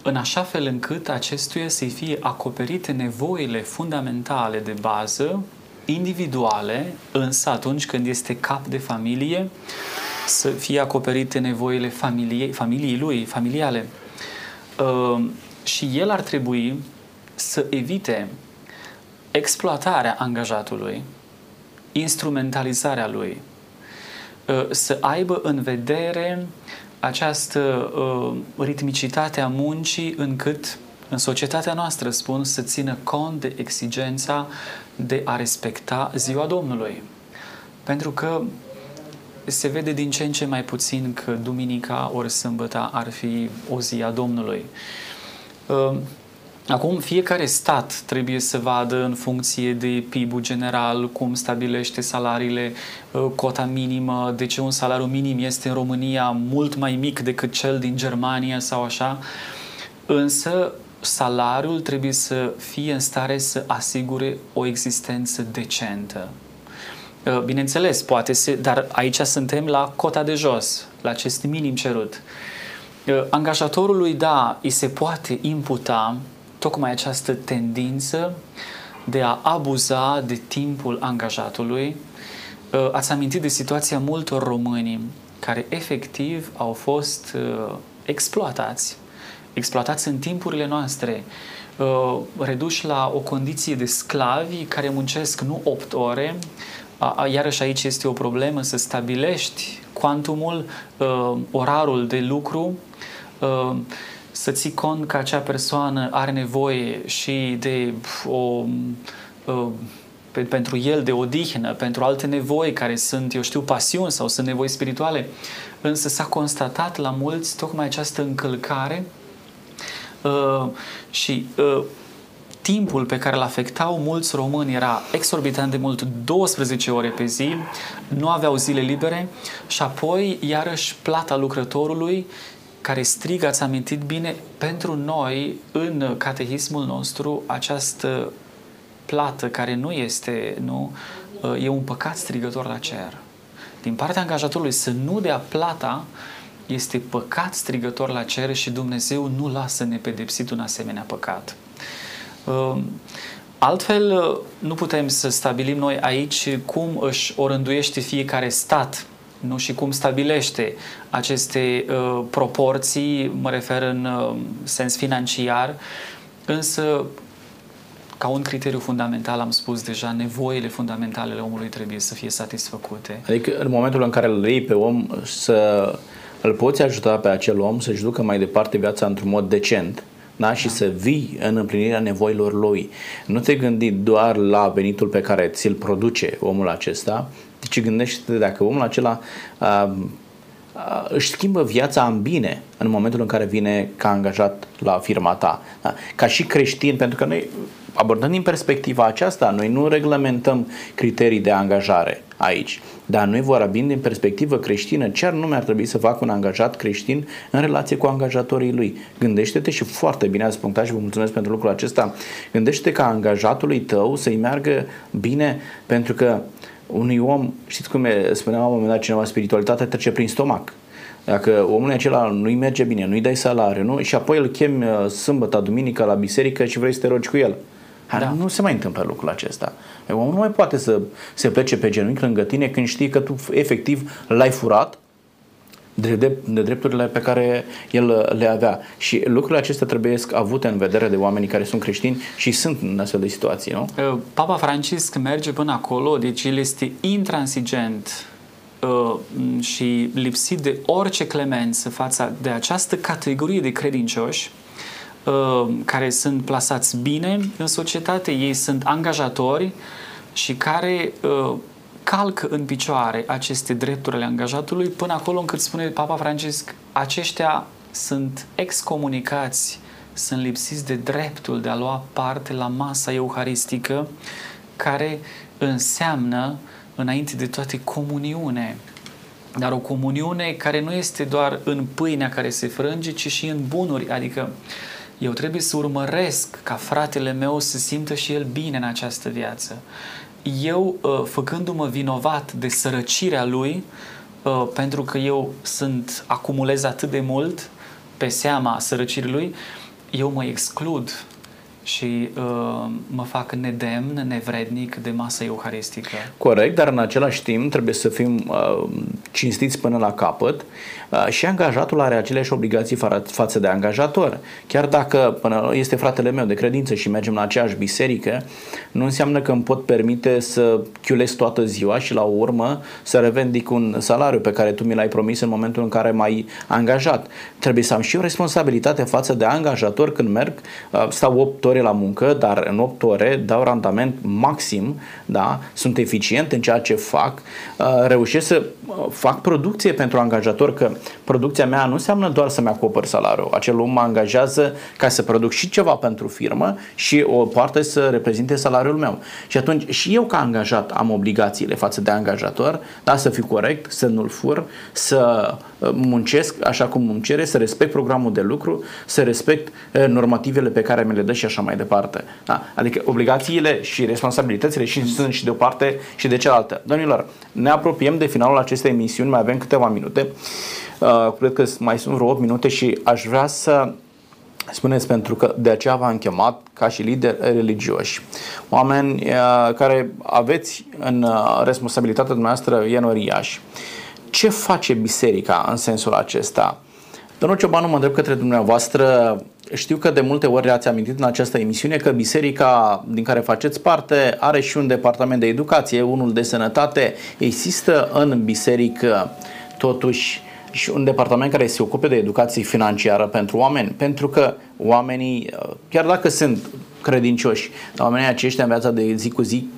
în așa fel încât acestuia să fie acoperite nevoile fundamentale de bază, individuale, însă atunci când este cap de familie, să fie acoperite nevoile familiei, familiei lui, familiale. Uh, și el ar trebui să evite exploatarea angajatului, instrumentalizarea lui, Uh, să aibă în vedere această uh, ritmicitate a muncii încât în societatea noastră, spun, să țină cont de exigența de a respecta ziua Domnului. Pentru că se vede din ce în ce mai puțin că duminica ori sâmbăta ar fi o zi a Domnului. Uh, Acum, fiecare stat trebuie să vadă în funcție de PIB-ul general cum stabilește salariile, uh, cota minimă, de ce un salariu minim este în România mult mai mic decât cel din Germania sau așa. Însă, salariul trebuie să fie în stare să asigure o existență decentă. Uh, bineînțeles, poate să, dar aici suntem la cota de jos, la acest minim cerut. Uh, angajatorului, da, îi se poate imputa tocmai această tendință de a abuza de timpul angajatului. Uh, ați amintit de situația multor români care efectiv au fost uh, exploatați, exploatați în timpurile noastre, uh, reduși la o condiție de sclavi care muncesc nu 8 ore, iarăși aici este o problemă să stabilești cuantumul, orarul de lucru, să ții cont că acea persoană are nevoie și de o, o pe, pentru el de odihnă, pentru alte nevoi care sunt, eu știu, pasiuni sau sunt nevoi spirituale. Însă s-a constatat la mulți tocmai această încălcare uh, și uh, timpul pe care îl afectau mulți români era exorbitant de mult, 12 ore pe zi, nu aveau zile libere și apoi iarăși plata lucrătorului care strigă, ați amintit bine, pentru noi, în catehismul nostru, această plată care nu este, nu, e un păcat strigător la cer. din partea angajatorului să nu dea plata, este păcat strigător la cer și Dumnezeu nu lasă nepedepsit un asemenea păcat. Uh, altfel, uh, nu putem să stabilim noi aici cum își orânduiește fiecare stat nu și cum stabilește aceste uh, proporții, mă refer în uh, sens financiar, însă ca un criteriu fundamental, am spus deja, nevoile fundamentale ale omului trebuie să fie satisfăcute. Adică în momentul în care îl iei pe om să îl poți ajuta pe acel om să-și ducă mai departe viața într-un mod decent, da? și da. să vii în împlinirea nevoilor lui. Nu te gândi doar la venitul pe care ți-l produce omul acesta, ci gândește dacă omul acela uh, uh, își schimbă viața în bine în momentul în care vine ca angajat la firma ta. Da? Ca și creștin, pentru că noi abordând din perspectiva aceasta, noi nu reglementăm criterii de angajare aici, dar noi vorbim din perspectivă creștină ce ar nume ar trebui să facă un angajat creștin în relație cu angajatorii lui. Gândește-te și foarte bine ați punctat și vă mulțumesc pentru lucrul acesta. Gândește-te ca angajatului tău să-i meargă bine pentru că unui om, știți cum e, spunea la un moment dat cineva, spiritualitatea trece prin stomac. Dacă omul acela nu-i merge bine, nu-i dai salariu, nu? și apoi îl chemi uh, sâmbătă, duminică la biserică și vrei să te rogi cu el. Da. Nu se mai întâmplă lucrul acesta. Omul nu mai poate să se plece pe genunchi lângă tine când știi că tu efectiv l-ai furat de, de, de drepturile pe care el le avea. Și lucrurile acestea trebuie avute în vedere de oamenii care sunt creștini și sunt în astfel de situații, nu? Uh, Papa Francisc merge până acolo, deci el este intransigent uh, și lipsit de orice clemență față de această categorie de credincioși uh, care sunt plasați bine în societate, ei sunt angajatori și care calcă în picioare aceste drepturi ale angajatului până acolo încât spune Papa Francisc, aceștia sunt excomunicați, sunt lipsiți de dreptul de a lua parte la masa euharistică care înseamnă înainte de toate comuniune. Dar o comuniune care nu este doar în pâinea care se frânge, ci și în bunuri. Adică eu trebuie să urmăresc ca fratele meu să simtă și el bine în această viață eu, uh, făcându-mă vinovat de sărăcirea lui, uh, pentru că eu sunt, acumulez atât de mult pe seama sărăcirii lui, eu mă exclud și uh, mă fac nedemn, nevrednic de masă euharistică. Corect, dar în același timp trebuie să fim uh, cinstiți până la capăt uh, și angajatul are aceleași obligații fa- față de angajator. Chiar dacă până este fratele meu de credință și mergem la aceeași biserică, nu înseamnă că îmi pot permite să chiulesc toată ziua și la urmă să revendic un salariu pe care tu mi l-ai promis în momentul în care m-ai angajat. Trebuie să am și o responsabilitate față de angajator când merg, uh, stau 8 ore la muncă, dar în 8 ore dau randament maxim, da? sunt eficient în ceea ce fac, uh, reușesc să uh, fac producție pentru angajator, că producția mea nu înseamnă doar să-mi acopăr salariul. Acel om mă angajează ca să produc și ceva pentru firmă și o parte să reprezinte salariul meu. Și atunci și eu ca angajat am obligațiile față de angajator, da? să fiu corect, să nu-l fur, să uh, muncesc așa cum îmi cere, să respect programul de lucru, să respect normativele pe care mi le dă și așa mai departe. Da? Adică obligațiile și responsabilitățile și sunt și de o parte și de cealaltă. Domnilor, ne apropiem de finalul acestei emisiuni, mai avem câteva minute. Uh, cred că mai sunt vreo 8 minute și aș vrea să spuneți pentru că de aceea v-am chemat ca și lideri religioși. Oameni uh, care aveți în uh, responsabilitatea dumneavoastră enoriași. Ce face biserica în sensul acesta? Domnul Ciobanu, mă întreb către dumneavoastră, știu că de multe ori ați amintit în această emisiune că biserica din care faceți parte are și un departament de educație, unul de sănătate. Există în biserică totuși și un departament care se ocupe de educație financiară pentru oameni, pentru că oamenii, chiar dacă sunt credincioși, oamenii aceștia în viața de zi cu zi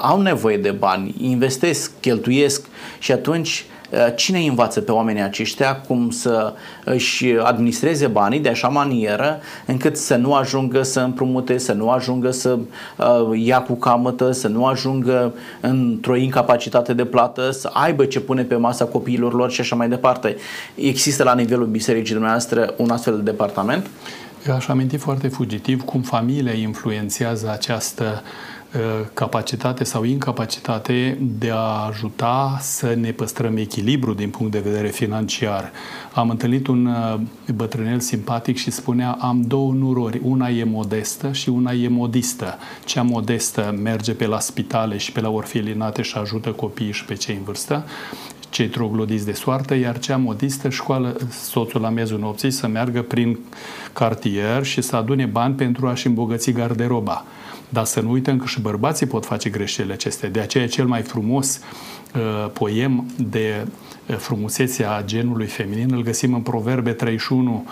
au nevoie de bani, investesc, cheltuiesc și atunci Eh, cine îi învață pe oamenii aceștia cum să își administreze banii de așa manieră încât să nu ajungă să împrumute, să nu ajungă să uh, ia cu camătă, să nu ajungă într-o incapacitate de plată, să aibă ce pune pe masa copiilor lor și așa mai departe. Există la nivelul bisericii dumneavoastră un astfel de departament? Eu aș aminti foarte fugitiv cum familia influențează această capacitate sau incapacitate de a ajuta să ne păstrăm echilibru din punct de vedere financiar. Am întâlnit un bătrânel simpatic și spunea am două nurori, una e modestă și una e modistă. Cea modestă merge pe la spitale și pe la orfelinate și ajută copiii și pe cei în vârstă cei troglodiți de soartă, iar cea modistă școală soțul la miezul nopții să meargă prin cartier și să adune bani pentru a-și îmbogăți garderoba. Dar să nu uităm că și bărbații pot face greșelile acestea. De aceea cel mai frumos uh, poem de uh, frumusețea genului feminin îl găsim în Proverbe 31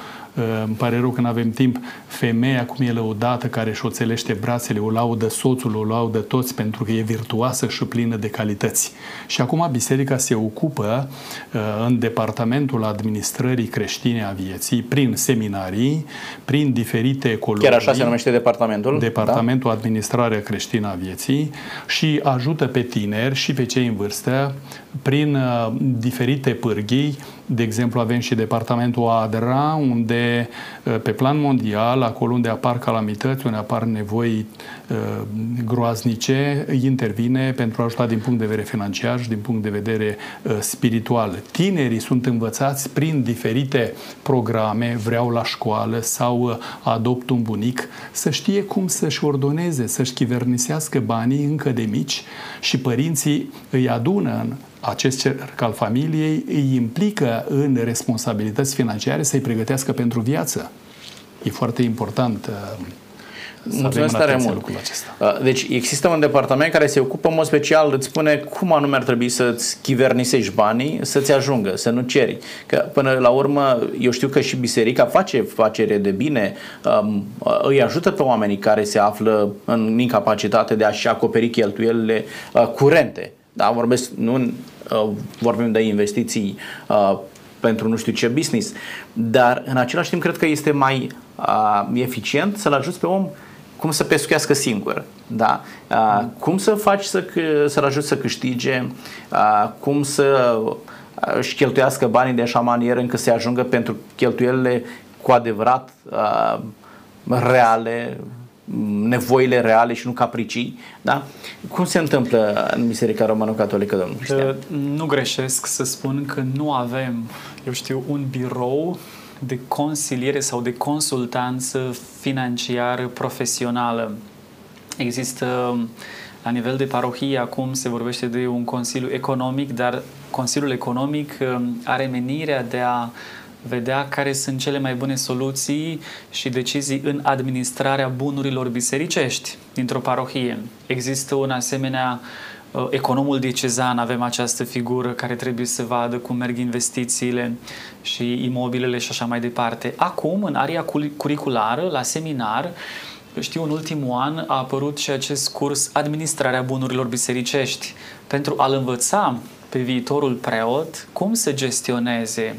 îmi pare rău că nu avem timp, femeia cum e lăudată, care își șoțelește brațele, o laudă soțul, o laudă toți pentru că e virtuoasă și plină de calități. Și acum biserica se ocupă uh, în departamentul administrării creștine a vieții, prin seminarii, prin diferite colonii. Chiar așa se numește departamentul? Departamentul da? Administrarea creștină a vieții și ajută pe tineri și pe cei în vârstă prin uh, diferite pârghii de exemplu, avem și departamentul ADRA, unde uh, pe plan mondial, acolo unde apar calamități, unde apar nevoi uh, groaznice, intervine pentru a ajuta din punct de vedere financiar și din punct de vedere uh, spiritual. Tinerii sunt învățați prin diferite programe, vreau la școală sau adopt un bunic, să știe cum să-și ordoneze, să-și chivernisească banii încă de mici și părinții îi adună în acest cerc al familiei îi implică în responsabilități financiare să-i pregătească pentru viață. E foarte important uh, Mulțumesc tare mult. Acesta. Uh, deci există un departament care se ocupă în mod special, îți spune cum anume ar trebui să-ți chivernisești banii, să-ți ajungă, să nu ceri. Că până la urmă, eu știu că și biserica face facere de bine, um, îi ajută pe oamenii care se află în incapacitate de a-și acoperi cheltuielile uh, curente da, vorbesc, nu uh, vorbim de investiții uh, pentru nu știu ce business, dar în același timp cred că este mai uh, eficient să-l ajuți pe om cum să pescuiască singur, da? Uh, cum să faci să, să-l ajuți să câștige, uh, cum să își cheltuiască banii de așa manieră încât să ajungă pentru cheltuielile cu adevărat uh, reale, nevoile reale și nu capricii. Da? Cum se întâmplă în Biserica Romano-Catolică, domnul Cristian? Nu greșesc să spun că nu avem, eu știu, un birou de consiliere sau de consultanță financiară profesională. Există la nivel de parohie acum se vorbește de un consiliu economic, dar Consiliul Economic um, are menirea de a vedea care sunt cele mai bune soluții și decizii în administrarea bunurilor bisericești dintr-o parohie. Există un asemenea uh, economul diecezan, avem această figură care trebuie să vadă cum merg investițiile și imobilele și așa mai departe. Acum, în aria curriculară, la seminar, știu, în ultimul an a apărut și acest curs Administrarea bunurilor bisericești pentru a-l învăța pe viitorul preot cum să gestioneze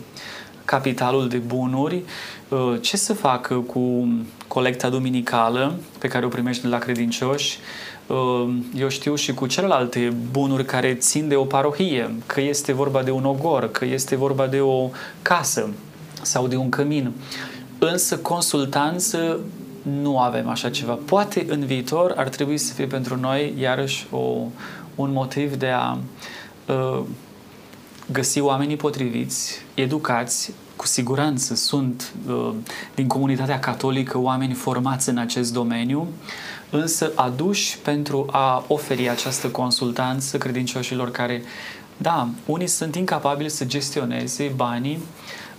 capitalul de bunuri, uh, ce să facă cu colecta duminicală pe care o primești de la credincioși, uh, eu știu și cu celelalte bunuri care țin de o parohie, că este vorba de un ogor, că este vorba de o casă sau de un cămin. Însă consultanță nu avem așa ceva. Poate în viitor ar trebui să fie pentru noi iarăși o, un motiv de a uh, găsi oamenii potriviți, educați, cu siguranță sunt uh, din comunitatea catolică oameni formați în acest domeniu, însă aduși pentru a oferi această consultanță credincioșilor care, da, unii sunt incapabili să gestioneze banii,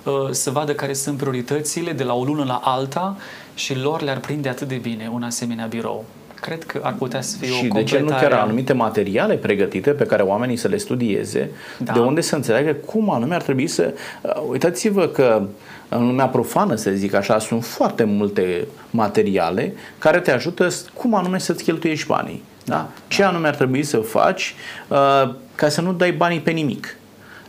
uh, să vadă care sunt prioritățile de la o lună la alta și lor le-ar prinde atât de bine un asemenea birou. Cred că ar putea să fie și o de ce nu chiar anumite materiale pregătite pe care oamenii să le studieze, da. de unde să înțeleagă cum anume ar trebui să... Uh, uitați-vă că în lumea profană, să zic așa, sunt foarte multe materiale care te ajută cum anume să-ți cheltuiești banii. Da? Ce anume ar trebui să faci uh, ca să nu dai banii pe nimic.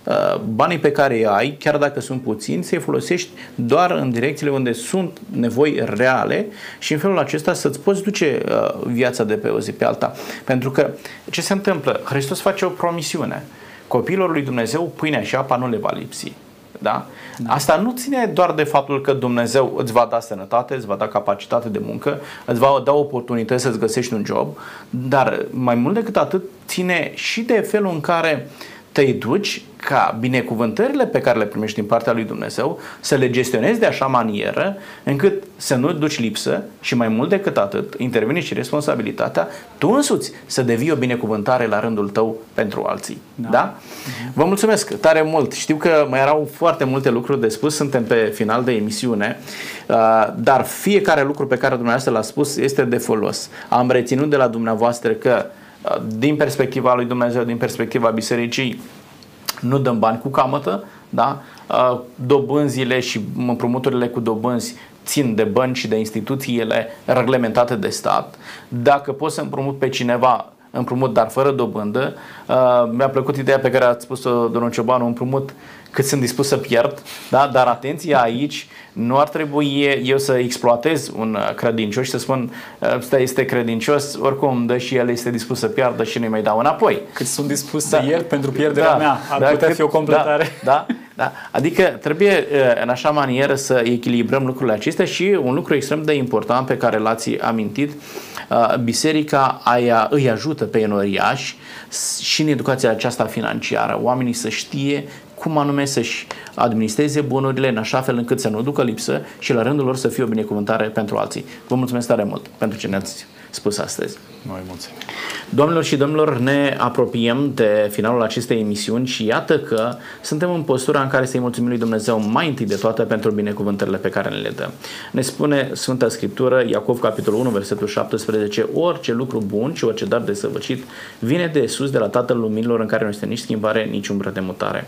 Uh, banii pe care îi ai, chiar dacă sunt puțini, să-i folosești doar în direcțiile unde sunt nevoi reale și în felul acesta să-ți poți duce uh, viața de pe o zi pe alta. Pentru că ce se întâmplă? Hristos face o promisiune. Copiilor lui Dumnezeu pâinea și apa nu le va lipsi. Da? da? Asta nu ține doar de faptul că Dumnezeu îți va da sănătate, îți va da capacitate de muncă, îți va da oportunități să-ți găsești un job, dar mai mult decât atât ține și de felul în care te duci ca binecuvântările pe care le primești din partea lui Dumnezeu să le gestionezi de așa manieră încât să nu duci lipsă și mai mult decât atât intervine și responsabilitatea tu însuți să devii o binecuvântare la rândul tău pentru alții. Da? da? Uh-huh. Vă mulțumesc tare mult. Știu că mai erau foarte multe lucruri de spus, suntem pe final de emisiune, uh, dar fiecare lucru pe care dumneavoastră l-a spus este de folos. Am reținut de la dumneavoastră că uh, din perspectiva lui Dumnezeu, din perspectiva bisericii, nu dăm bani cu camătă, da? Uh, dobânzile și împrumuturile cu dobânzi țin de bănci și de instituțiile reglementate de stat. Dacă poți să împrumut pe cineva împrumut, dar fără dobândă. Uh, mi-a plăcut ideea pe care ați spus-o, domnul Ciobanu, împrumut cât sunt dispus să pierd, da? dar atenție aici, nu ar trebui eu să exploatez un uh, credincios și să spun ăsta este credincios, oricum dă și el este dispus să piardă și nu-i mai dau înapoi. Cât sunt dispus da. să iert pentru pierderea da. mea, ar da, putea cât, fi o completare. Da, da, da. Adică trebuie uh, în așa manieră să echilibrăm lucrurile acestea și un lucru extrem de important pe care l-ați amintit, uh, biserica aia îi ajută pe enoriași și în educația aceasta financiară, oamenii să știe cum anume să-și administreze bunurile în așa fel încât să nu ducă lipsă și la rândul lor să fie o binecuvântare pentru alții. Vă mulțumesc tare mult pentru ce ne-ați spus astăzi. Noi mulțumim. Domnilor și domnilor, ne apropiem de finalul acestei emisiuni și iată că suntem în postura în care să-i mulțumim lui Dumnezeu mai întâi de toate pentru binecuvântările pe care ne le dă. Ne spune Sfânta Scriptură, Iacov capitolul 1, versetul 17, orice lucru bun și orice dar de săvăcit vine de sus de la Tatăl Luminilor în care nu este nici schimbare, nici umbră de mutare.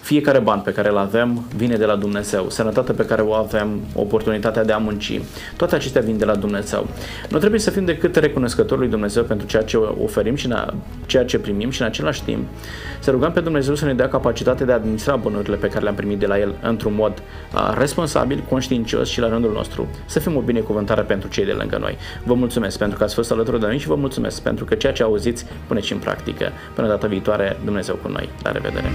Fiecare ban pe care îl avem vine de la Dumnezeu. Sănătatea pe care o avem, oportunitatea de a munci, toate acestea vin de la Dumnezeu. Nu trebuie să fim decât recunoscători lui Dumnezeu pentru ceea ce oferim și ceea ce primim și în același timp să rugăm pe Dumnezeu să ne dea capacitate de a administra bunurile pe care le-am primit de la El într-un mod uh, responsabil, conștiincios și la rândul nostru să fim o binecuvântare pentru cei de lângă noi. Vă mulțumesc pentru că ați fost alături de noi și vă mulțumesc pentru că ceea ce auziți puneți în practică. Până data viitoare, Dumnezeu cu noi. La revedere!